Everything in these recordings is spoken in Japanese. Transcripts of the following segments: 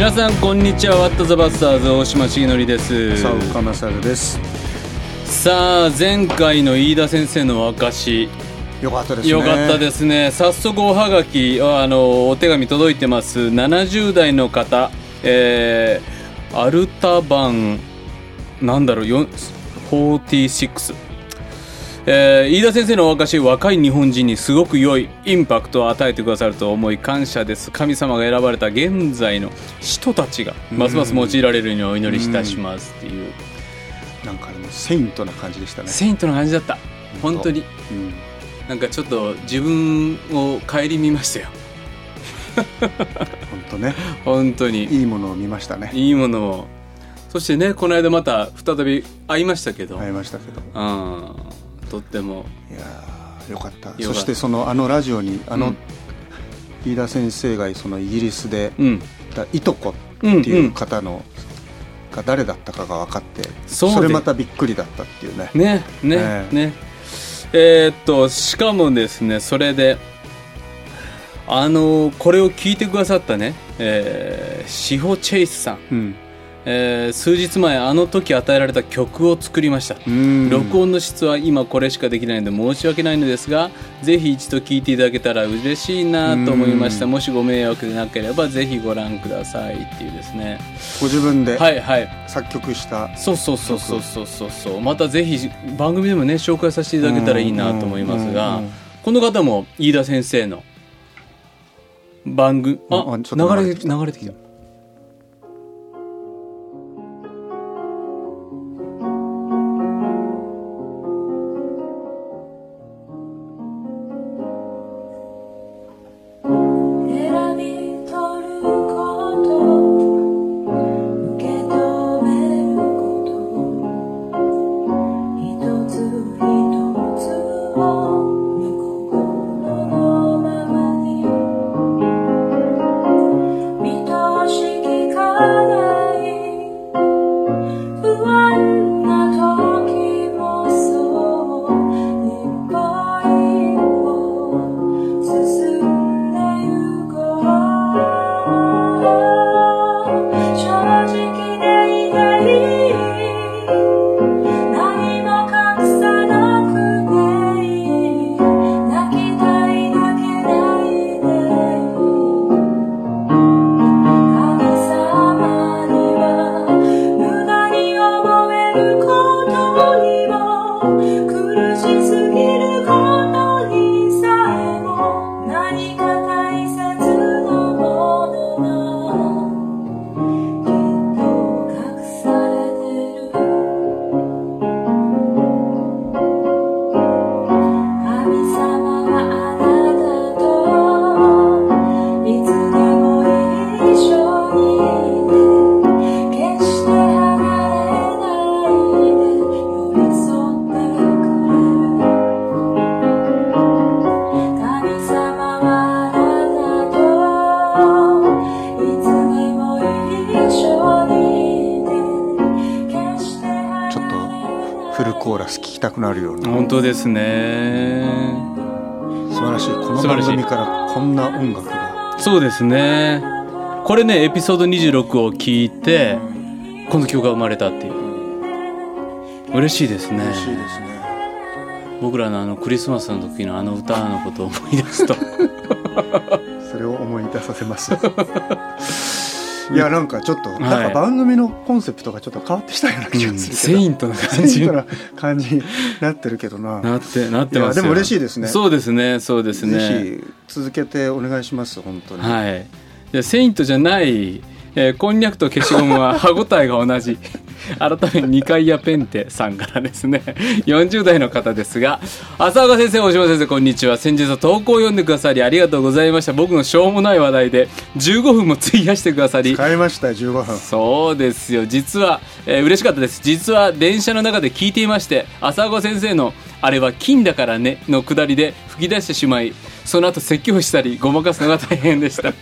皆さんこんにちは。ワットザバスターズ大島重則です。さあ岡勝です。さあ前回の飯田先生のお証し。よかったですね。よかったですね。早速おはがきあのお手紙届いてます。70代の方。えー、アルタバンなんだろうよん46えー、飯田先生のお証し若い日本人にすごく良いインパクトを与えてくださると思い感謝です。神様が選ばれた現在の人たちがますます用いられるようにお祈りいたしますっていう。なんかあのセイントな感じでしたね。セイントな感じだった。本当に。うん。なんかちょっと自分を顧みましたよ。本当ね。本当に。いいものを見ましたね。いいものを。そしてねこの間また再び会いましたけど、会いましたけど。うんとっても。いやーよかった。そしてそのあのラジオにあのうん。飯田先生がそのイギリスでうん。いたいとこっていう方のが誰だったかが分かってそれまたびっくりだったっていうね。ねね、ええね。えーっとしかもですねそれであのこれを聞いてくださったね、えー、シホ・チェイスさん、うんえー数日前あの時与えられた曲を作りました。うん。録音の質は今これしかできないので申し訳ないのですがぜひ一度聞いていただけたら嬉しいなと思いました。うん。もしご迷惑でなければぜひご覧くださいっていうですね。ご自分ではいはい。作曲したそうそうそうそうそうそうそう。またぜひ番組でもね紹介させていただけたらいいなと思いますがこの方も飯田先生の番組ああちょっと流れ流れてきたくなるような。本当ですね。素晴らしい。この番組からこんな音楽が。そうですね。これねエピソード26を聞いてこの曲が生まれたっていう。嬉しいですね。嬉しいですね。僕らのあのクリスマスの時のあの歌のことを思い出すと。それを思い出させますいやなんかちょっと、い。なんか番組のコンセプトがちょっと変わってきたような気がするセイントな感じセイントな感じになってるけどな。なってなってます。でも嬉しいですね。そうですねそうですね。ぜひ続けてお願いします本当に、はい。いやセイントじゃない、えーこんにゃくと消しゴムは歯ごたえが同じ改め二階屋ペンテさんからですね40代の方ですが浅岡先生大島先生こんにちは。先日は投稿を読んでくださりありがとうございました。僕のしょうもない話題で15分も費やしてくださり。使いましたよ15分。そうですよ。実は、えー嬉しかったです。実は電車の中で聞いていまして浅岡先生の「あれは金だからね」のくだりで吹き出してしまいその後説教したりごまかすのが大変でした。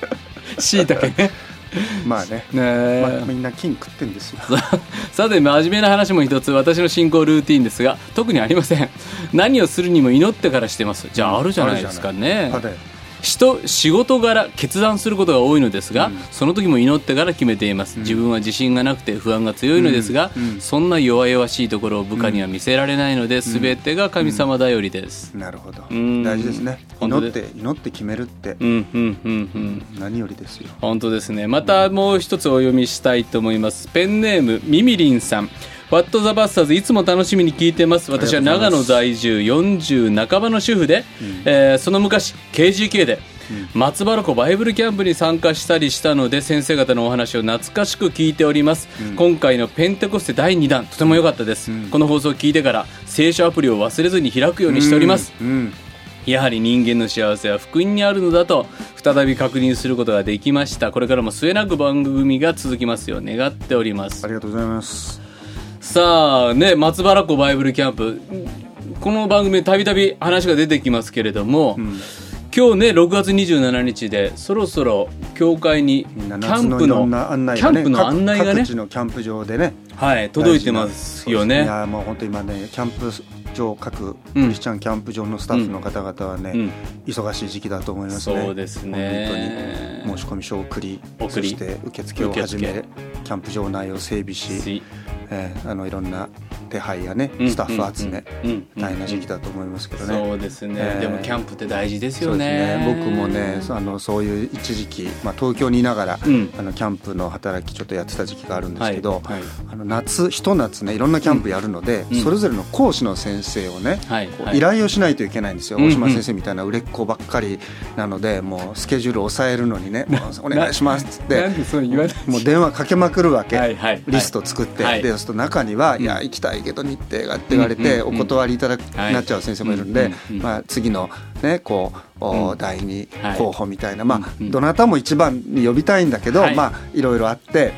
しいたけね まあね、ねえ。まあ、みんな金食ってんですよ。さて真面目な話も一つ私の進行ルーティンですが特にありません。何をするにも祈ってからしてます。じゃああるじゃないですかね。あるじゃない人仕事柄決断することが多いのですが、うん。その時も祈ってから決めています、自分は自信がなくて不安が強いのですが、うん。うん。そんな弱々しいところを部下には見せられないので、全てが神様頼りです、なるほど。ん。大事ですね。祈って祈って決めるって。うんうんうん。うん。何よりですよ。本当ですね。またもう一つお読みしたいと思います。ペンネームミミリンさん「ワット・ザ・バスターズ」いつも楽しみに聞いてます。私は長野在住40半ばの主婦で、えーその昔 KGK で、松原湖バイブルキャンプに参加したりしたので先生方のお話を懐かしく聞いております、今回のペンテコステ第2弾とても良かったです、この放送を聞いてから聖書アプリを忘れずに開くようにしております、うん。やはり人間の幸せは福音にあるのだと再び確認することができました。これからも末なく番組が続きますよう願っております。ありがとうございますさあね松原湖バイブルキャンプ。この番組でたびたび話が出てきますけれども、今日ね6月27日でそろそろ教会にキャンプのキャンプの案内がね各各地のキャンプ場でねはい届いてますよいねやもう本当今ねキャンプ場各クリスチャンキャンプ場のスタッフの方々はね、うん。忙しい時期だと思いますねそうですね。本当に申し込み書を送りそして受付を始め受キャンプ場内を整備し、し。えーあのいろんな手配やねうんスタッフ集め、大変な時期だと思いますけどね、そうですね、えー。でもキャンプって大事ですよね。ね。僕もねそあのそういう一時期、まあ、東京にいながら、うん。あのキャンプの働きちょっとやってた時期があるんですけど、はいはい。あの夏ひと夏ねいろんなキャンプやるので、うんそれぞれの講師の先生をね、うはい。依頼をしないといけないんですよ、大島先生みたいな売れっ子ばっかりなのでもうスケジュールを抑えるのにね「もうお願いします」っつって。もう電話かけまくるわけ、はいはいはい。リスト作って、はい。でそうすると中には「うん。いや行きたいけど日程が」って言われて、お断りいただく、なっちゃう先生もいるんで、まあ、次の、ね、こう、第二候補みたいな、まあどなたも一番に呼びたいんだけど、いまあいろいろあって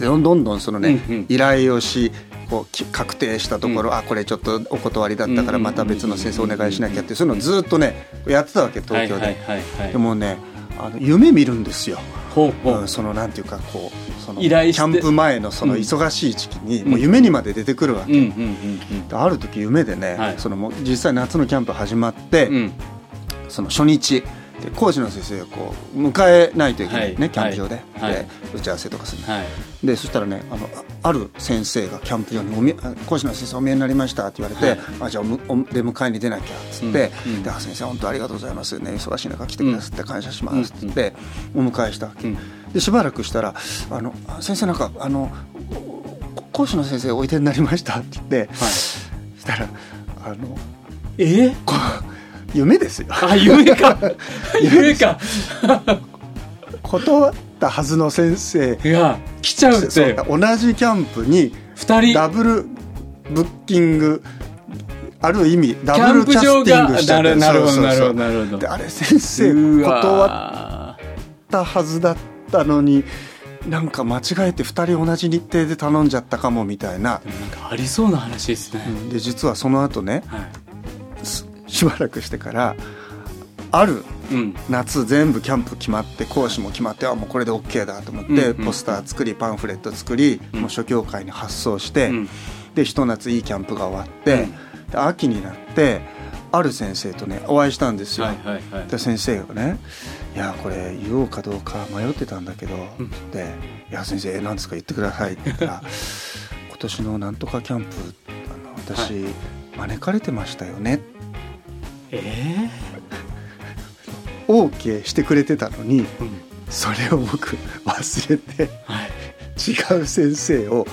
どんどんどんそのね、依頼をしこう確定したところ、あこれちょっとお断りだったからまた別の先生お願いしなきゃってそういうのをずっとねやってたわけ東京で。でもねあの夢見るんですよ。ほうほう、うん、そのなんていうかこうそのキャンプ前のそのうん。忙しい時期にもう夢にまで出てくるわけ、ある時夢でね、はい。そのもう実際夏のキャンプ始まって、うんうん。その初日で講師の先生をこう迎えないといけないね、はい。キャンプ場で,、はい。で打ち合わせとかするの。はい。でそしたらねあのあある先生がキャンプ場におみあ「講師の先生お見えになりました」って言われてはい「あじゃあお出迎えに出なきゃ」っつって「うん。うんであ先生本当ありがとうございますね。忙しい中来てくださって感謝します」っつってお迎えしたわけ、うん。でしばらくしたら「あのあ先生なんかあのこ講師の先生おいでになりました」って言って、はい。したらあのえ？こ夢ですよ。あ夢か。夢か。断ったはずの先生。いや来ちゃうって。同じキャンプに二人。ダブルブッキングある意味キダブルキャスティングしてなるなるほどなるほどなるほど。であれ先生う断わったはずだったのになんか間違えて2人同じ日程で頼んじゃったかもみたいな。なんかありそうな話ですね、で実はその後ねはいししばらくしてからあるうん。夏全部キャンプ決まって講師も決まってあもうこれで OK だと思って、ポスター作りパンフレット作り、うん。もう諸教会に発送して、うん。でひと夏いいキャンプが終わって、で秋になってある先生とねお会いしたんですよ。で先生がね「いやこれ言おうかどうか迷ってたんだけど」うん。で「いや先生何ですか言ってください」って言ったら「今年のなんとかキャンプあの私、招かれてましたよね」え OK してくれてたのにえうんそれを僕忘れてはい。違う先生を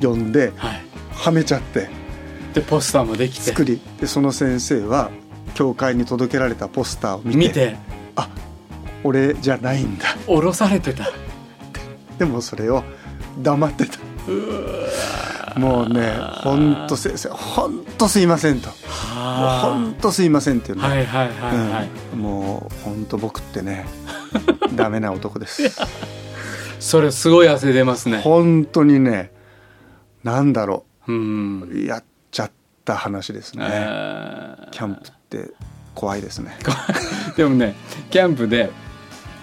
呼んではい。はめちゃって。でポスターもできて。作り。でその先生は教会に届けられたポスターを見て見て。あ俺じゃないんだ。降ろされてた。でもそれを黙ってた。もうねほんと先生ほんとすいませんともうほんとすいませんっていうね、はいはいはいはい、うん。もうほんと僕ってね ダメな男です。それすごい汗出ますね。本当にねなんだろう。ん。うやっちゃった話ですね、えー。キャンプって怖いですね。でもねキャンプで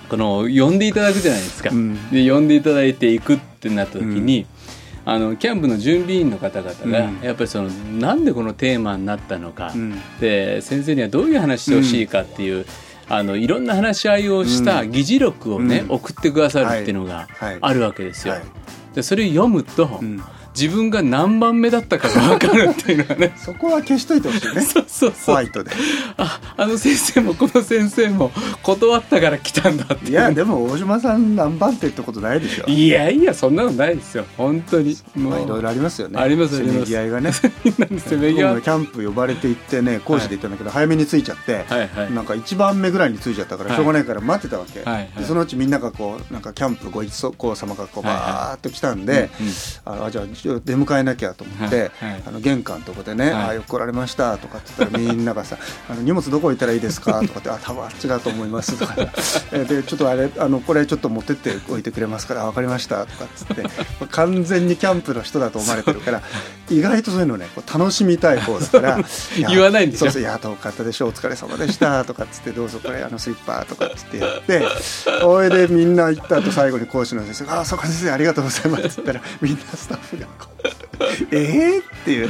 この呼んでいただくじゃないですか、うん。で呼んでいただいて行くってなった時に、あのキャンプの準備員の方々が、うん。やっぱりそのなんでこのテーマになったのか、うん。で先生にはどういう話してほしいかっていう、あのいろんな話し合いをした議事録をね、うん。送ってくださるっていうのがはい。あるわけですよ。はい。でそれ読むと、ん自分が何番目だったかが分かるっていうのがね。そこは消しといてほしいね。そうそうそう。ホワイトで。ああの先生もこの先生も断ったから来たんだっていう。いやでも大島さん何番手ってことないでしょ。いやいやそんなのないですよ本当に。まあいろいろありますよね。ありますあります。せめぎ合いがね。なんですよメギは僕もキャンプ呼ばれて行ってね講師で行ったんだけど、早めに着いちゃって、はいはい。なんか一番目ぐらいに着いちゃったからはい。しょうがないから待ってたわけ、はいそのうちみんながこうなんかキャンプご一行様がこうはいはい。バーっと来たんで、うんうんああじゃあちょっと出迎えなきゃと思って、あの玄関のとこでね「はいあよく来られました」とかって言ったらみんながさ「あの荷物どこ置いたらいいですか? 」とかって「あ多分あっちだと思います」とかえで「ちょっとあれあのこれちょっと持ってっておいてくれますからあ分かりました」とかっつって 完全にキャンプの人だと思われてるから意外とそういうのねこう楽しみたい方だからや言わないんでしょ？そうそう「いや遠かったでしょお疲れ様でした」とかっつって「どうぞこれあのスリッパ」とかっつってやってそれでみんな行った後最後に講師の先生が「ああそうか先生ありがとうございます」って言ったらみんなスタッフがこう「ええー? 」っていう。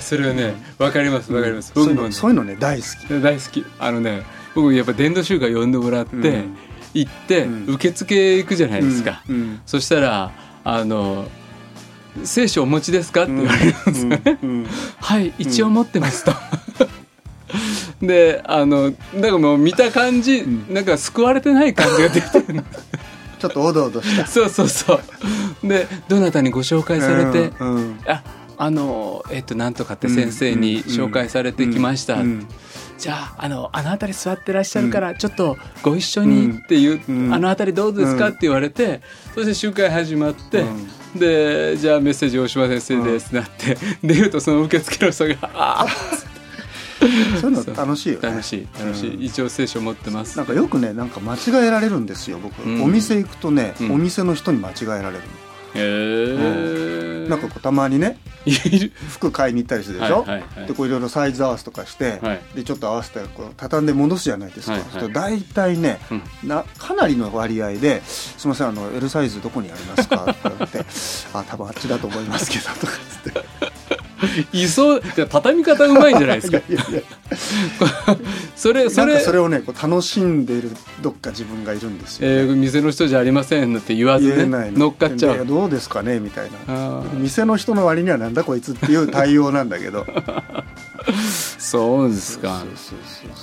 それはね分かります分かります、そういう僕もねのそういうのね大好き。大好き。あのね僕やっぱ伝道集会呼んでもらって、うん。行って、うん。受付行くじゃないですか、うんうん。そしたらあの「聖書お持ちですか?」って言われるんですよね、うんはい一応持ってますと。であのなんかもう見た感じ、なんか救われてない感じが出てるのちょっとおどおどした。そうそうそう。でどなたにご紹介されて、うんうん。ああのえっとなんとかって先生に紹介されてきました、うんうん。じゃああのあの辺り座ってらっしゃるから、ちょっとご一緒にっていう、うんあの辺りどうですか、うん。って言われてそして集会始まって、でじゃあメッセージ大島先生ですなって出るとその受付の人が「あ そういうの楽しいよあね。楽しい。楽しい、うん。一応聖書持ってます」なんかよくねなんか間違えられるんですよ僕、うん。お店行くとね、うん。お店の人に間違えられるへえのなんかこうたまにね 服買いに行ったりするでしょ、はいはいはい。でこういろいろサイズ合わせとかして、はい。でちょっと合わせてこう畳んで戻すじゃないですか、はいはい。大体ね、なかなりの割合で「すみませんあの L サイズどこにありますか?」とか言って「あ多分あっちだと思いますけど」とかっつって いそうじゃあ畳み方うまいんじゃないですか。それ それ。それをねこう楽しんでいるどっか自分がいるんですよ、えー店の人じゃありませんって言わずね乗っかっちゃいうやどうですかねみたいな。店の人の割にはなんだこいつっていう対応なんだけど。そうですか。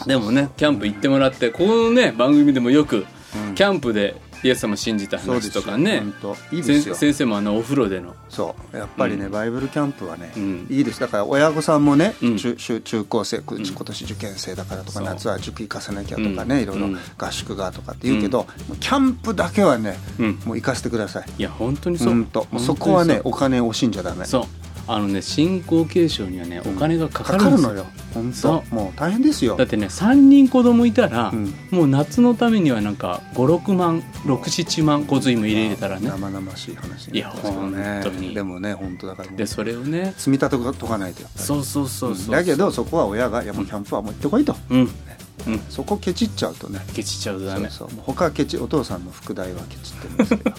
でもねキャンプ行ってもらってこのね番組でもよくうん。キャンプでイエス様信じた話とかね。いいですよ。先先生もあのお風呂での。そう。やっぱりね、うん。バイブルキャンプはね、うん。いいです。だから親御さんもね、うん。中中中高生今年受験生だからとか、夏は塾行かせなきゃとかね、うん。いろいろうん。合宿がとかって言うけど、キャンプだけはね、うん。もう行かせてください。いや本当にそう。本当もう本当にそこはねお金惜しんじゃダメ。そうあのね信仰継承にはねお金がかかかるのよ。本そ当もう大変ですよ。だってね3人子供いたら、うん。もう夏のためにはなんか56万67万小髄も入れたらね。生々しい話いや本当に。でもね本当だから。でそれをね積み立てとかないとそうそうそうそう。だけどそこは親が「いやもうキャンプはもう行ってこい」と、うん。うん。そこケチっちゃうとね。ケチっちゃうとダメ。そうそう。他はケチお父さんの副題はケチってるんですけど。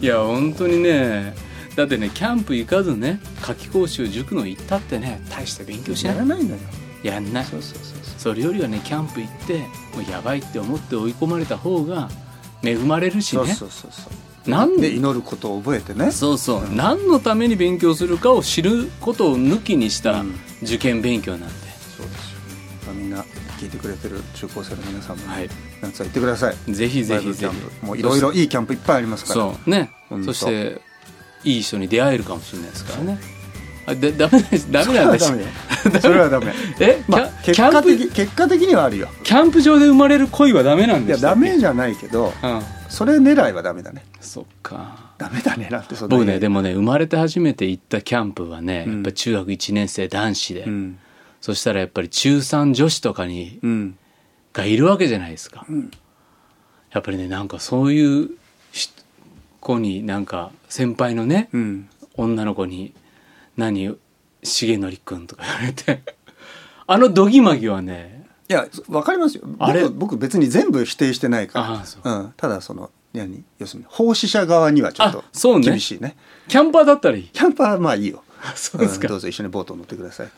いや本当にねだってねキャンプ行かずね夏季講習塾の行ったってね大して勉強しないやらないのよ。やんない。そうそうそうそれよりはねキャンプ行ってもうやばいって思って追い込まれた方が恵まれるしそうねそうそうそう。なんで祈ることを覚えてね。そうそう、何のために勉強するかを知ることを抜きにしたうん。受験勉強なんで、そうですよまあみんな聞いてくれてる中高生の皆さんもね、はい。夏は行ってください。ぜひぜひぜひ。プ。もういろいろいいキャンプいっぱいありますから。そう。ね。そしていい人に出会えるかもしれないですからね。あでダメです。ダメなんです。それはダメ。え、まあ結果的結果的にはあるよ。キャンプ場で生まれる恋はダメなんいやですダメじゃないけどうん。それ狙いはダメだね。そっか。ダメだねなんてそ僕ねでもね生まれて初めて行ったキャンプはね、うん。やっぱり中学1年生男子で、うん。そしたらやっぱり中3女子とかにうん。がいるわけじゃないですか、ん。やっぱりねなんかそういうし子になんか先輩のね、うん。女の子に「何重則君」とか言われて。あのどぎまぎはねいやわかりますよ。あれ？僕僕別に全部否定してないから、う。ん、ただその何？要するに奉仕者側にはちょっと厳しいね。キャンパーだったらいい。キャンパーはまあいいよ そうですか。んどうぞ一緒にボート乗ってください。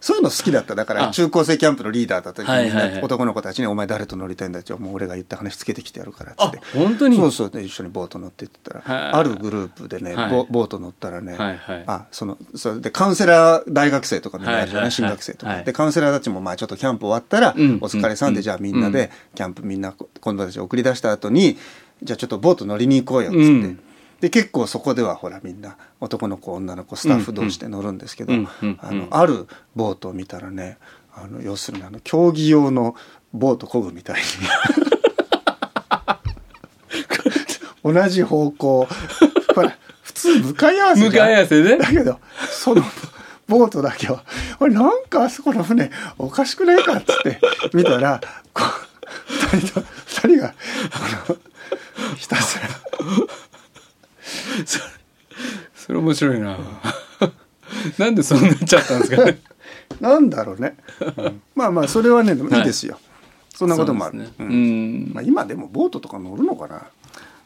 そういうの好きだった。だからあ。中高生キャンプのリーダーだった時に、はいはい男の子たちに「お前誰と乗りたいんだ?」ってもう俺が言った話つけてきてやるから」っつあって。本当に？そうそうで一緒にボート乗ってって言ったはい。らあるグループでね、はい。ボボート乗ったらね、はいはい。あそのそれでカウンセラー大学生とかみんなあるじゃない、新学生とか、はい。でカウンセラーたちもまあちょっとキャンプ終わったら、うん。お疲れさんで、うん。じゃあみんなでキャンプみんな子供たち送り出した後にじゃあちょっとボート乗りに行こうよっつって、うんで結構そこではほらみんな男の子女の子スタッフ同士で乗るんですけど、うんうんあうん。のあるボートを見たらねあの要するにあの競技用のボート漕ぐみたいに。同じ方向。ほら普通向かい合わせ向かい合わせで？だけどそのボートだけは「あれなんかあそこの船おかしくないか」っつって見たらこう二人と二人があのひたすら それ面白いな。なんでそうなっちゃったんですかね。なんだろうね、うん。まあまあそれはねいいですよ、そんなこともある、ね。うん。うん。まあ、今でもボートとか乗るのかな。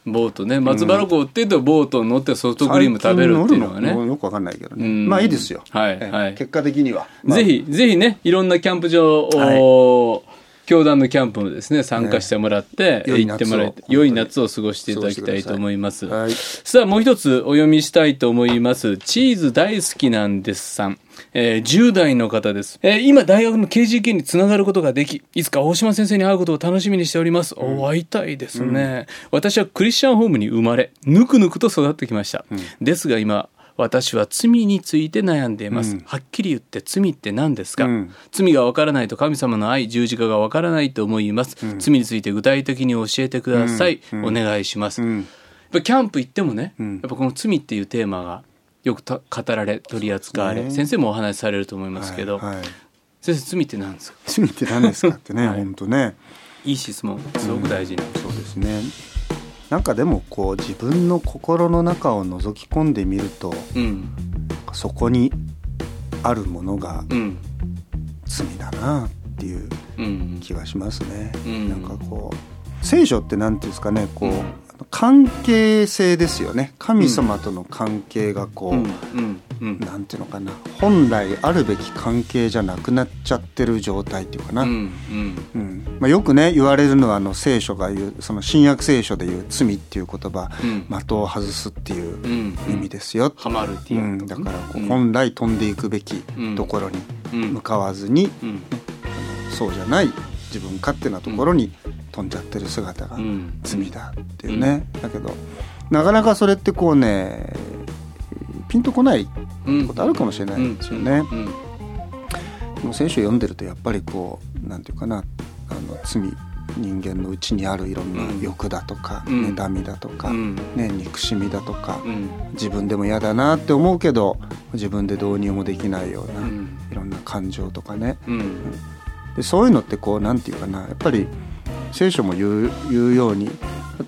ボートね。松原港って言うとボートに乗ってソフトクリーム食べるっていうのがね。よくわかんないけどね。うん。まあいいですよ、はいええ。はい。結果的には、まあ。ぜひぜひねいろんなキャンプ場はい。を教団のキャンプもですね参加してもらって、良い行ってもらい夏を良い夏を過ごしていただきたいと思います、はい。さあもう一つお読みしたいと思います。チーズ大好きなんですさん。えー10代の方です、えー今大学の KGK につながることができいつか大島先生に会うことを楽しみにしております、お会いたいですね、私はクリスチャンホームに生まれぬくぬくと育ってきました、ですが今私は罪について悩んでいます、うん。はっきり言って罪って何ですか、うん。罪がわからないと神様の愛十字架がわからないと思います、罪について具体的に教えてください、うん。お願いします、うん。やっぱキャンプ行ってもね、うん。やっぱこの罪っていうテーマがよくた語られ取り扱われ、ね。先生もお話しされると思いますけど、はいはい。先生罪って何ですか？罪って何ですかってね、はい。本当ね。いい質問すごく大事な、そうですねなんかでもこう自分の心の中を覗き込んでみるとうん。そこにあるものがうん。罪だなっていううん。気がしますね、うん。なんかこう聖書ってなんていうんですかねこう、うん。関係性ですよね。神様との関係がこう、うん。なんていうのかな。本来あるべき関係じゃなくなっちゃってる状態っていうかな、うん。まあ、よくね言われるのはあの聖書が言うその新約聖書で言う罪っていう言葉うん。的を外すっていううん。意味ですよ、ハマるっていうう、ん、だからこううん。本来飛んでいくべきうんところにうん。向かわずに、うん。そうじゃない自分勝手なところに飛んじゃってる姿がうん。罪だっていうね、だけどなかなかそれってこうねピンとこないうん。ことあるかもしれないですよね。うん。でも聖書読んでるとやっぱりこうなんていうかなあの罪人間のうちにあるいろんな欲だとか、うん。妬みだとか、うん。ね、憎しみだとか、うん。自分でも嫌だなって思うけど自分でどうにもできないような、うん。いろんな感情とかね。うんでそういうのってこうなんていうかなやっぱり聖書も言う言うように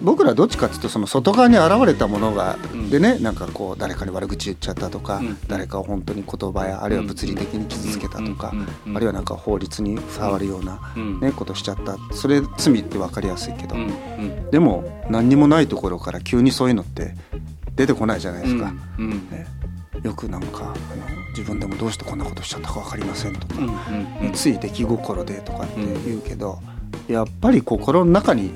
僕らどっちかっていうとその外側に現れたものが、うん。でねなんかこう誰かに悪口言っちゃったとか、うん。誰かを本当に言葉やあるいは物理的に傷つけたとか、あるいはなんか法律に触るような、うん。ね、ことしちゃった。それ罪って分かりやすいけど、でも何にもないところから急にそういうのって出てこないじゃないですか。うん。ね、よくなんかあの自分でもどうしてこんなことしちゃったか分かりませんとか、うんうんつい出来心でとかって言うけど、やっぱり心の中に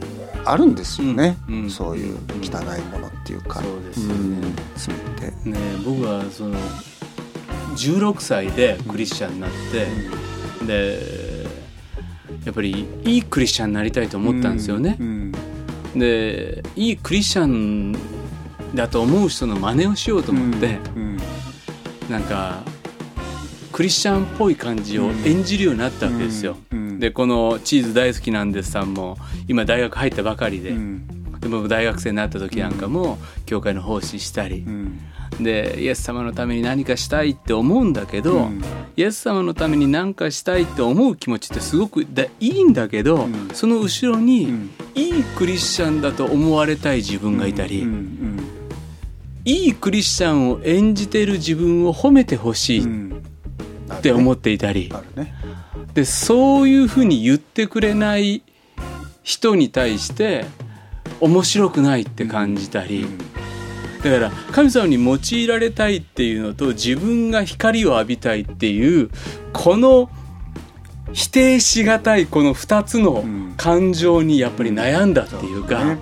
あるんですよね、うんうん。そういう汚いものっていうか、そうですよね。ね僕はその16歳でクリスチャンになって、でやっぱりいいクリスチャンになりたいと思ったんですよね。う、んでいいクリスチャンだと思う人の真似をしようと思って、うんなんかクリスチャンっぽい感じを演じるようになったわけですよ、うんでこの「チーズ大好きなんです」さんも今大学入ったばかりで,、うん。でも大学生になった時なんかも教会の奉仕したり。う、ん。でイエス様のために何かしたいって思うんだけど、うん。イエス様のために何かしたいって思う気持ちってすごくだいいんだけど、うん。その後ろに、うん。いいクリスチャンだと思われたい自分がいたり、うんうんいいクリスチャンを演じてる自分を褒めてほしいっうん。て思っていたり、あるね。でそういうふうに言ってくれない人に対して面白くないって感じたり、うん。だから神様に用いられたいっていうのと自分が光を浴びたいっていうこの否定しがたいこの2つのん。感情にやっぱり悩んだっていうか、ね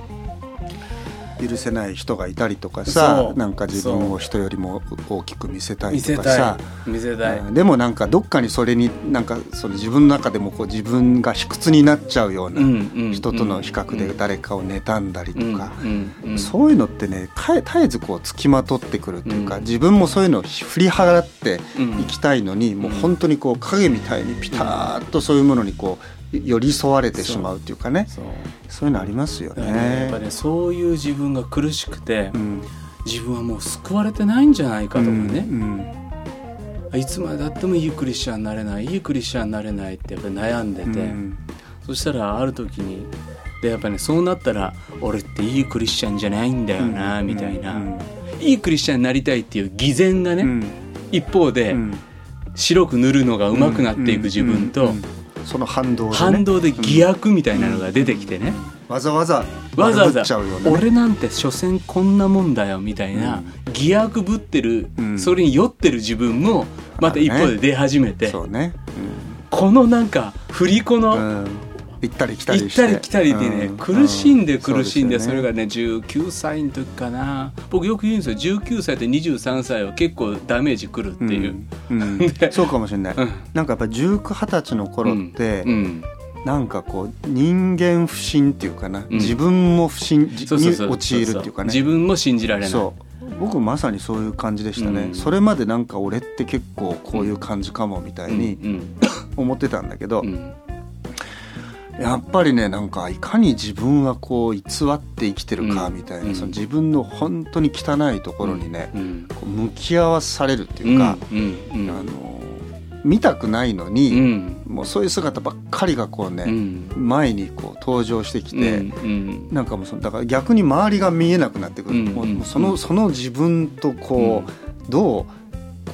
許せない人がいたりとかそさう。なんか自分を人よりも大きく見せたいとかさ。い。見せたい、うん。でもなんかどっかにそれになんかその自分の中でもこう自分が卑屈になっちゃうような人との比較で誰かを妬んだりとか、そういうのってねかえ絶えずこうつきまとってくるっていうか、うん。自分もそういうのを振り払ってうん。いきたいのに、もう本当にこう影みたいにピターッとそういうものにこう寄り添われてしまうっていうかね。そう。いうのありますよだからねやっぱね。ねそういう自分が苦しくて、うん。自分はもう救われてないんじゃないかとかね、うんいつまでだってもいいクリスチャンになれないいいクリスチャンになれないってやっぱり悩んでて、うん。そしたらある時にでやっぱねそうなったら俺っていいクリスチャンじゃないんだよな、みたいな、うん。いいクリスチャンになりたいっていう偽善がね、うん。一方で、うん。白く塗るのが上手くなっていく自分と、うん。うんその反動でね。反動で偽悪みたいなのが出てきてね、わざわざわざわざ悪ぶっちゃうようなね。俺なんて所詮こんなもんだよみたいな、偽悪ぶってる、うん。それに酔ってる自分もまた一方で出始めて、そうね、このなんか振り子の、うんうん行ったり来たり行ったり来たりでね、うん。苦しんで苦しんで、うそれがね19歳の時かな。僕よく言うんですよ。19歳と23歳は結構ダメージくるっていう、そうかもしれない、うん。なんかやっぱ1920歳の頃って、うん。なんかこう人間不信っていうかな、ん。自分も不信に陥るっていうかね。自分も信じられない。そう。僕まさにそういう感じでしたね、うん。それまでなんか俺って結構こういう感じかもみたいにうん。思ってたんだけど、うんやっぱりねなんかいかに自分はこう偽って生きてるかみたいな、うん。その自分の本当に汚いところにね、うん。こう向き合わされるっていうか、うん。うん。あの見たくないのうに、ん。もうそういう姿ばっかりがこうね、うん。前にこう登場してきて、うなんかもうそのだから逆に周りが見えなくなってくる、うん。もうそのその自分とこう、うん。どう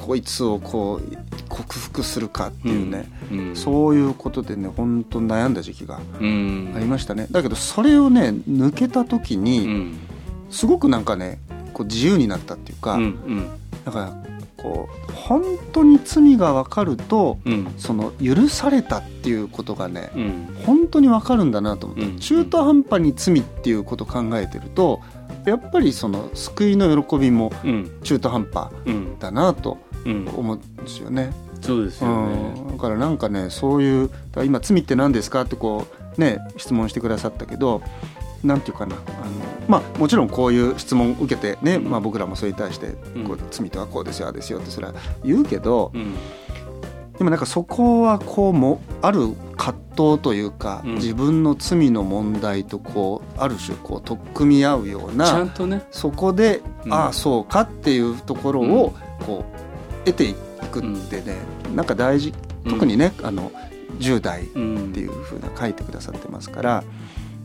こいつをこう克服するかっていうね、うんそういうことでね本当悩んだ時期がうん。ありましたね。だけどそれをね抜けた時うにん。すごくなんかねこう自由になったっていうか、うんうん。だからこう本当に罪が分かるとうん。その許されたっていうことがね、うん。本当に分かるんだなと思って、うん。中途半端に罪っていうことを考えてるとやっぱりその救いの喜びもうん。中途半端うん。だなとうん。思うんですよね。そうですうよね。ん、だからなんかねそういう今罪って何ですかってこうね質問してくださったけどなんていうかなあのまあもちろんこういう質問受けてね、うん。まあ、僕らもそれに対してうん。こう罪とはこうですよああですよってそれは言うけど、うんでもなんかそこはこうもある葛藤というか、うん。自分の罪の問題とこうある種こう取っ組み合うようちゃなんとね。そこで、うん。ああそうかっていうところをこう得ていくってね、なんか大事。特にね、あの10代ってうんいうふうな書いてくださってますから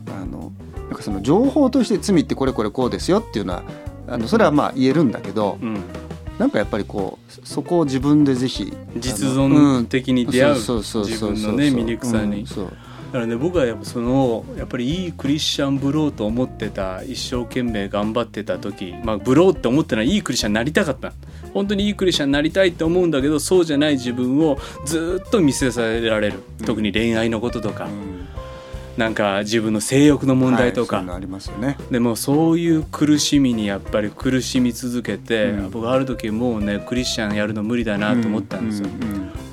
あのなんかその情報として罪ってこれこれこうですよっていうのはあのそれはまあ言えるんだけど、うんなんかやっぱりこうそこを自分でぜひ実存的に出会う。自分のね醜さに。うんだからね僕はやっぱそのやっぱりいいクリスチャンブローと思ってた一生懸命頑張ってた時まあブローって思ってのはいいクリスチャンになりたかった。本当にいいクリスチャンになりたいって思うんだけどそうじゃない自分をずっと見せさせられる。特に恋愛のこととか、うんなんか自分の性欲の問題とか、はいね。でもそういう苦しみにやっぱり苦しみ続けて、うん。僕ある時もうねクリスチャンやるの無理だなと思ったんですよ、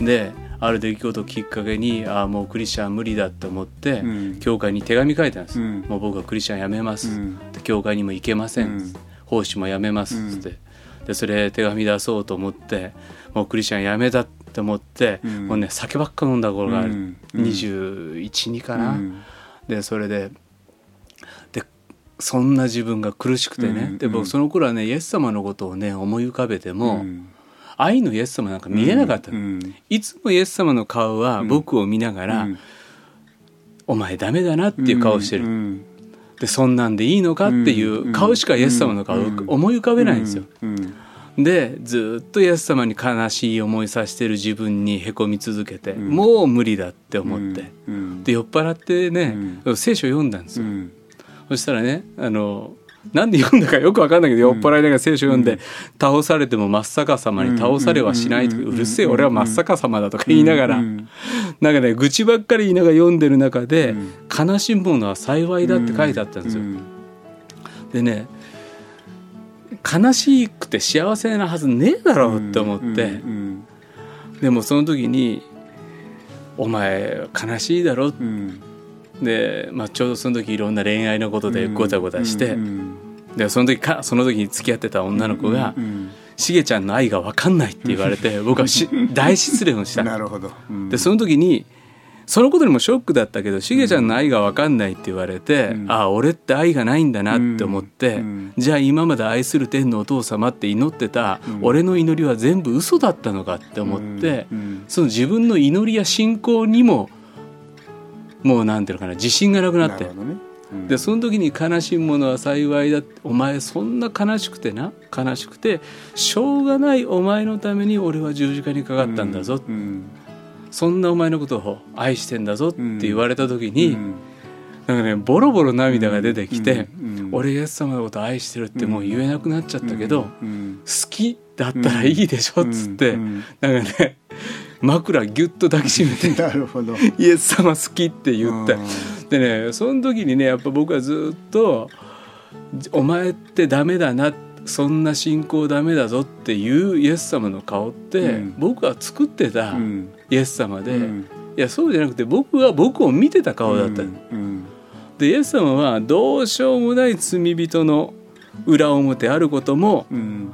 である出来事をきっかけにああもうクリスチャン無理だって思って、うん。教会に手紙書いたんです、うん。もう僕はクリスチャンやめます、うん。で教会にも行けません、うん。奉仕もやめます。って、でそれ手紙出そうと思ってもうクリスチャンやめたって思って、うん。もうね酒ばっか飲んだ頃がある、うん。うん。212かな、うんでそれででそんな自分が苦しくてね、うんで僕その頃はねイエス様のことをね思い浮かべても、うん。愛のイエス様なんか見えなかったの、うんいつもイエス様の顔は僕を見ながら、うん。お前ダメだなっていう顔してる、うんでそんなんでいいのかっていう顔しかイエス様の顔を思い浮かべないんですよ、うんでずっとイエス様に悲しい思いさせてる自分にへこみ続けて、ん。もう無理だって思って、うん。で酔っ払ってね、聖書を読んだんですよ、うん。そしたらねあのなんで読んだかよくわかんないけど、酔っ払いながら聖書読んで、倒されても真っ逆さまに倒されはしないとか、うん。うるせえ俺は真っ逆さまだとか言いながら、うん。なんかね愚痴ばっかり言いながら読んでる中で、うん。悲しむものは幸いだって書いてあったんですよ。うん。でね悲しくて幸せなはずねえだろうって思って、うんでもその時に「お前悲しいだろ」う。ん。で、まあ、ちょうどその時いろんな恋愛のことでごたごたして、うんでその時かその時に付き合ってた女の子がうん「しげちゃんの愛が分かんない」って言われて僕はし大失恋をした。なるほど、うん。でその時にそのことにもショックだったけどしげちゃんの愛が分かんないって言われて、うん。ああ俺って愛がないんだなって思って、うん。じゃあ今まで愛する天のお父様って祈ってた、うん。俺の祈りは全部嘘だったのかって思って、うん。その自分の祈りや信仰にももうなんていうのかな自信がなくなって。ね。うん。でその時に悲しむものは幸いだお前そんな悲しくてな？悲しくてしょうがないお前のために俺は十字架にかかったんだぞ、うんそんなお前のことを愛してんだぞって言われた時に、うん。なんかねボロボロ涙が出てきて、俺イエス様のこと愛してるってもう言えなくなっちゃったけど、うん。好きだったらいいでしょっつって、うん。なんかね枕ギュッと抱きしめて なるほど。イエス様好きって言って、うん。でねその時にねやっぱ僕はずっと「お前ってダメだなそんな信仰ダメだぞ」っていうイエス様の顔って、うん。僕は作ってたうん。イエス様で、うん。いやそうじゃなくて僕は僕を見てた顔だった、うん。でイエス様はどうしようもない罪人の裏表あることもうん。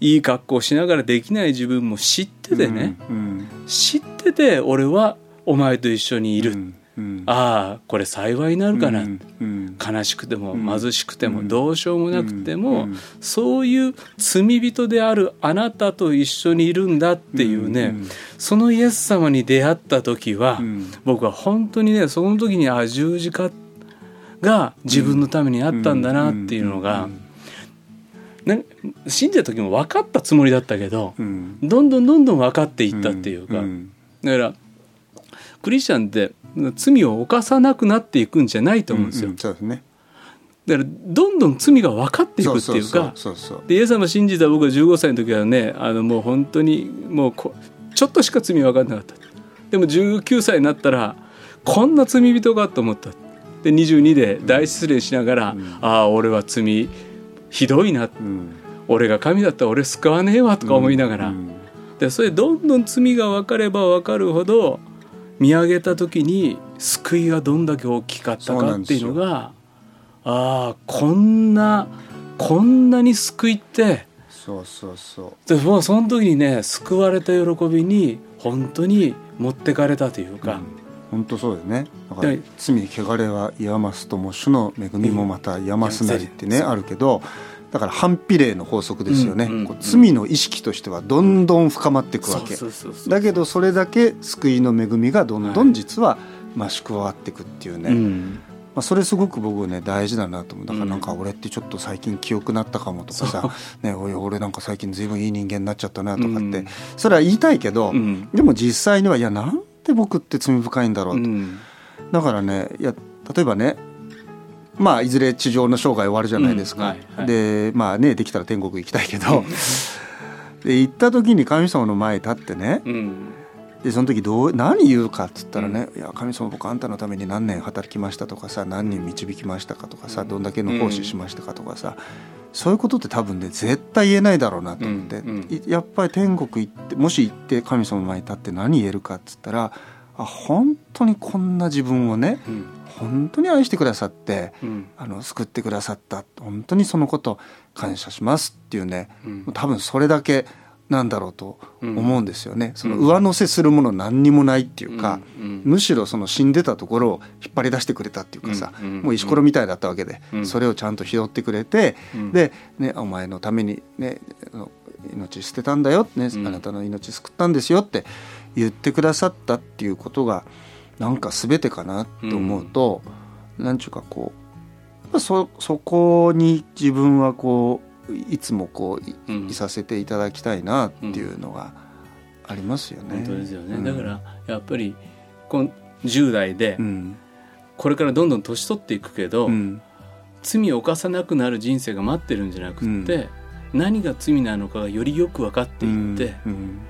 いい格好しながらできない自分も知っててね、うん。知ってて俺はお前と一緒にいる、うん。うんああこれ幸いになるかな、うん。うん。悲しくてもうん。貧しくてもうん。どうしようもなくても、うん。そういう罪人であるあなたと一緒にいるんだっていうね、うん。そのイエス様に出会った時は、うん。僕は本当にねその時にあ十字架が自分のためにあったんだなっていうのが、ね信じた時も分かったつもりだったけどうん。どんどんどんどん分かっていったっていうか、ん。だからクリスチャンって罪を犯さなくなっていくんじゃないと思うんですよ、んそうですね。だからどんどん罪が分かっていくっていうかでイエス様信じた僕が15歳の時はねあのもう本当にもうこちょっとしか罪分かんなかった。でも19歳になったらこんな罪人かと思った。で22で大失恋しながら、うん。ああ俺は罪ひどいな。うん。俺が神だったら俺救わねえわとか思いながら、うん。でそれどんどん罪が分かれば分かるほど見上げた時に救いがどんだけ大きかったかっていうのがああこんなこんなに救いってそうそうそでもうその時にね救われた喜びに本当に持ってかれたといううか、本当そうですね。だからはい罪汚れは癒ますとも主の恵みもまた癒ますなりってね、うんあるけどだから反比例の法則ですよね、うんうんこう罪の意識としてはどんどん深まっていくわけ。だけどそれだけ救いの恵みがどんどん実は増し加わっていくっていうね、うん。まあ、それすごく僕ね大事だなと思う。だからうんなんか俺ってちょっと最近記憶なったかもとかさ、ね、おい俺なんか最近ずいぶんいい人間になっちゃったなとかって、うん。それは言いたいけど、うん。でも実際にはいやなんで僕って罪深いんだろうと、うん。だからねいや例えばねまあいずれ地上の生涯終わるじゃないですか、うんはいはい。でまあねできたら天国行きたいけど。で行った時に神様の前に立ってね。うん。でその時どう何言うかっつったらね「いや神様僕あんたのために何年働きました」とかさ「何人導きましたか」とかさ「どんだけの奉仕しましたか」とかさ、そういうことって多分ね絶対言えないだろうなと思って、やっぱり天国行ってもし行って神様の前に立って何言えるかっつったらあ本当にこんな自分をねうん。本当に愛してくださってうん。あの救ってくださった本当にそのこと感謝しますっていうねうん。多分それだけなんだろうと思うんですよね、そのうん上乗せするもの何にもないっていうか、うん。むしろその死んでたところを引っ張り出してくれたっていうかさ、もう石ころみたいだったわけで、うん。それをちゃんと拾ってくれて、うん。で、ね、お前のために、ね、命捨てたんだよ、ねうん。あなたの命救ったんですよって言ってくださったっていうことがなんか全てかなと思うと、なんちゅうかこうそそこに自分はこういつもこういうん。いさせていただきたいなっていうのがありますよね。本当ですよね、うん。だからやっぱりこの10代でうん。これからどんどん年取っていくけど、うん。罪を犯さなくなる人生が待ってるんじゃなくって、何が罪なのかがよりよく分かっていって、うん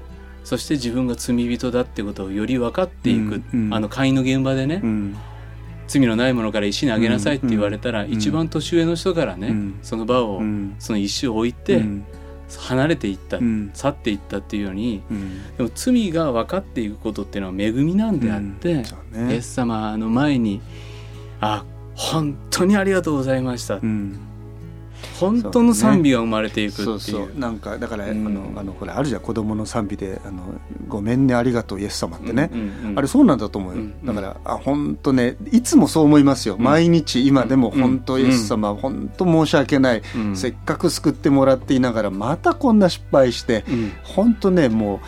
そして自分が罪人だってことをより分かっていく、うんうん。あの会員の現場でね、うん。罪のないものから石にあげなさいって言われたら、うん。一番年上の人からね、うん。その場を、うん。その石を置いて、うん。離れていった、うん。去っていったっていうようにうん。でも罪が分かっていくことっていうのは恵みなんであって、ね。イエス様の前に「あ本当にありがとうございました」うん本当の賛美が生まれていくっていう。そうそうなんかだから、うん。あのあのこれあるじゃん。子供の賛美で「あのごめんねありがとうイエス様」ってね、うんうんうん。あれそうなんだと思うよ、うんだからあ本当ねいつもそう思いますよ、うん。毎日今でもうん。本当イエス様、本当申し訳ない、うん。せっかく救ってもらっていながらまたこんな失敗して、うん。本当ねもう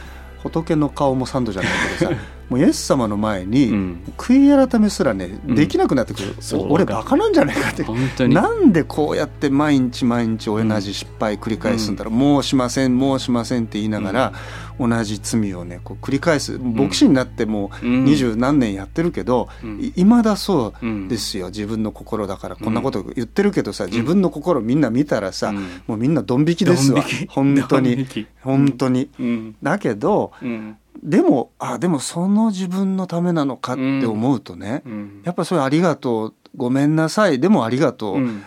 仏の顔も三度じゃないけどさ もうイエス様の前に、うん。悔い改めすらねうん。できなくなってくる、そう。お俺バカなんじゃないかって。本当に。なんでこうやって毎日毎日同じ失敗繰り返すんだろう、もうしませんもうしませんって言いながら、同じ罪をねこう繰り返す。牧師になってもううん。二十何年やってるけど、うん。い未だそううん。ですよ。自分の心だから。こんなこと言ってるけどさ、自分の心みんな見たらさ、うん。もうみんなドン引きですわ。本当に。本当に。うん。だけどうんでもあでもその自分のためなのかって思うとね、うん。やっぱそれありがとうごめんなさいでもありがとう、うん。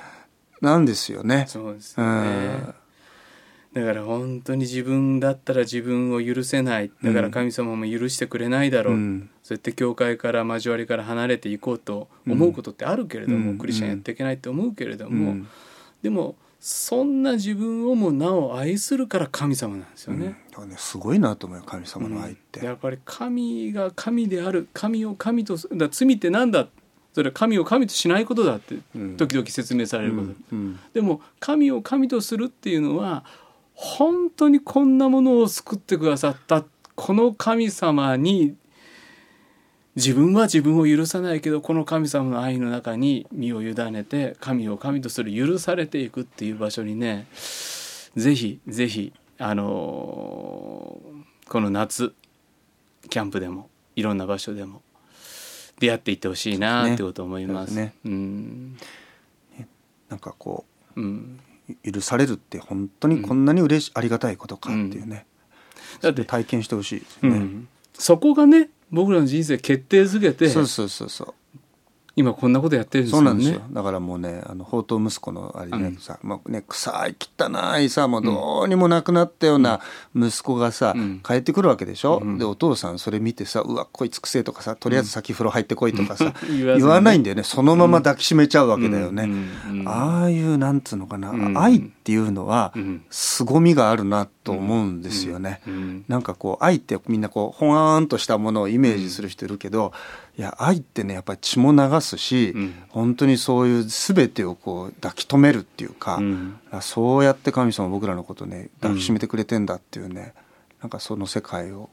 なんですよね。そうですね。ん。だから本当に自分だったら自分を許せない。だから神様も許してくれないだろう、うん。そうやって教会から交わりから離れていこうと思うことってあるけれども、うん。クリスチャンやっていけないって思うけれども、うん。でもそんな自分をもなお愛するから神様なんですよね。からねすごいなと思うよ神様の愛って。やっぱり神が神である神を神とすだ罪ってなんだ？それは神を神としないことだってうん。時々説明されること、うん。でも神を神とするっていうのは本当にこんなものを救ってくださったこの神様に自分は自分を許さないけどこの神様の愛の中に身を委ねて神を神とする許されていくっていう場所にねぜひぜひあのーこの夏キャンプでもいろんな場所でも出会っていってほしいなってことを思います。そうですね。うん。なんかこうん。う許されるって本当にこんなに嬉しありがたいことかっていうね、だって体験してほしいですね。うん、そこがね僕らの人生決定づけてそうそうそうそう。今こんなことやってるんですよね。そうなんですよ。だからもうね、あの宝刀息子のあれね、うん。さ、もうね臭い汚いさ、もうどうにもなくなったような息子がさ、うん。帰ってくるわけでしょ？うん。でお父さんそれ見てさ、うわこいつくせえとかさ、とりあえず先風呂入ってこいとかさ、言わずにね。言わないんだよね。そのまま抱きしめちゃうわけだよね。うん。うん。ああいうなんつうのかな、うん。愛っていうのはうん。凄みがあるなと思うんですよね。うん。なんかこう愛ってみんなこうほわーんとしたものをイメージする人いるけど、いや愛ってねやっぱり血も流すし、うん。本当にそういう全てをこう抱き留めるっていうか、うん。あそうやって神様僕らのことね抱きしめてくれてんだっていうね、なんかその世界を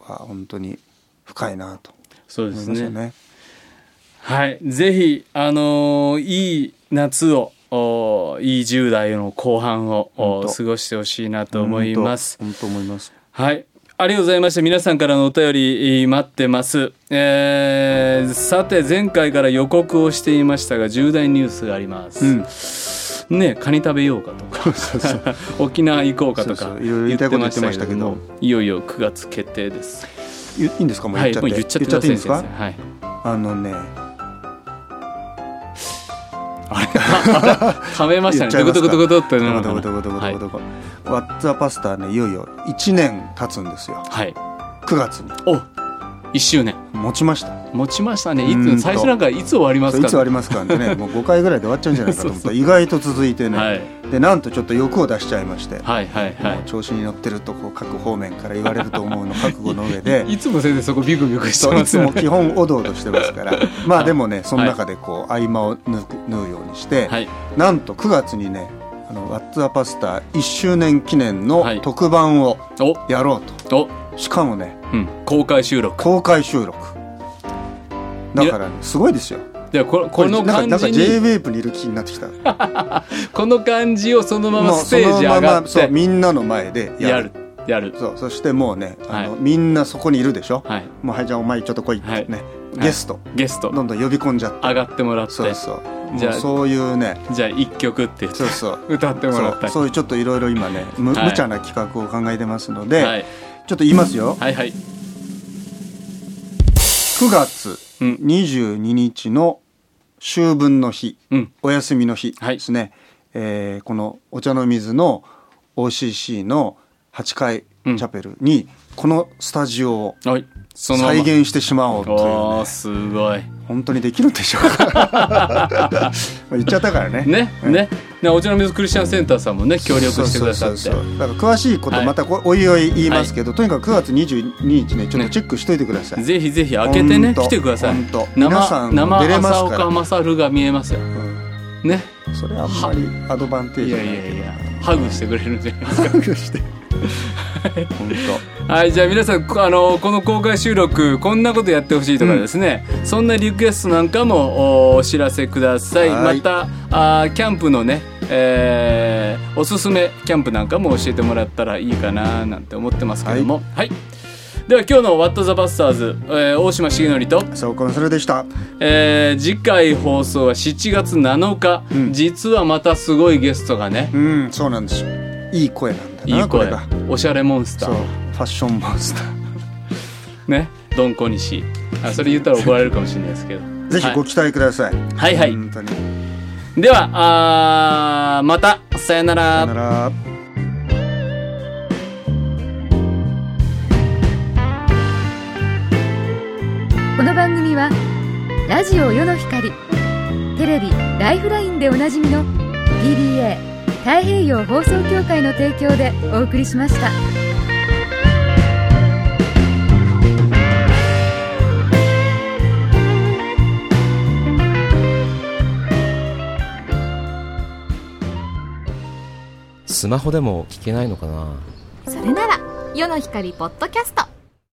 は本当に深いなと思そうですね。いますよね。はい。ぜひあのーいい夏をおいい10代の後半をお過ごしてほしいなと思います。本当思います。はい。ありがとうございました。皆さんからのお便り待ってます。えーさて前回から予告をしていましたが重大ニュースがあります。うんねカニ食べようかとか 沖縄行こうかとかいろいろ言ってましたけどもいよいよ9月決定です。いいいんですか？もうはい、言っちゃって、もう言っちゃっていいいんですか？はい。あのね 食べましたね。どこどこどこどこワッツァパスタねいよいよ1年経つんですよ。はい。9月に。お1周年。持ちました。持ちましたね。いつ最初なんかいつ終わりますかいつありますからね。もう5回ぐらいで終わっちゃうんじゃないかと思った。ら意外と続いてね、はい。でなんとちょっと欲を出しちゃいまして、はいはいはい。調子に乗ってるとこう各方面から言われると思うの覚悟の上で。いつも先生そこビクビクしてますよね。も基本おどおどしてますから。まあでもねその中でこう合間を縫う縫うようにして、はい。なんと9月にねあのワッツァパスタ1周年記念のはい。特番をお。やろうと、お。しかもねうん。公開収録。公開収録。だから、ね、すごいですよ。ここのなんかなんか感じ j にいる気になってきた。この感じをそのままステージ上がっそのままそうてみんなの前でやる。やる。そうそしてもうねあの、はい。みんなそこにいるでしょ、はい。もうはいじゃあお前ちょっと来いってね、ゲスト、ゲスト。どんどん呼び込んじゃって。上がってもらって。そうそう。じゃあもうそういうね。じゃあ一曲って。そうそう。歌ってもらったり。そうそういうちょっといろいろ今ねむ、はい。無茶な企画を考えてますので、はい、ちょっと言いますよ、はいはい。9月うん。22日の秋分の日、うん。お休みの日はい。ですね、えーこのお茶の水の OCC の8階チうん。ャペルにこのスタジオを再現してしまおうという、おーね、すごい。本当にできるんでしょうか。言っちゃったからね。ねね。ねお茶の水クリスチャンセンターさんもね協力してくださって。だから詳しいことはい。またこおいおい言いますけど、とにかく9月22日ねちょっとチェックしといてください、ぜひぜひ開けてね来てください。生生んも出れます浅から。岡勝が見えますよ。うん。ね。それはあんまりアドバンテーいジやいやいやハグしてくれるんじゃないですか。ハグして。本はい。じゃあ皆さんこあのこの公開収録こんなことやってほしいとかですね、そんなリクエストなんかもおお知らせください。はい。またあーキャンプのね、えーおすすめキャンプなんかも教えてもらったらいいかななんて思ってますけども。はい、では今日の「ワット・ザ・バスターズ」えー大島重則と、当そうこのそれでした。えー次回放送は7月7日、うん。実はまたすごいゲストがね。うんそうなんですよ。いい声なんだないい声これがおしゃれモンスタそう。ーファッションモンスター。ね？ドンコニシ。あそれ言ったら怒られるかもしれないですけど。ぜひご期待ください。はいはい。本当に。ではあーまた。さよなら。さよなら。この番組はラジオ世の光。テレビ「ライフライン」でおなじみの PBA 太平洋放送協会の提供でお送りしました。スマホでも聞けないのかな？それなら世の光ポッドキャスト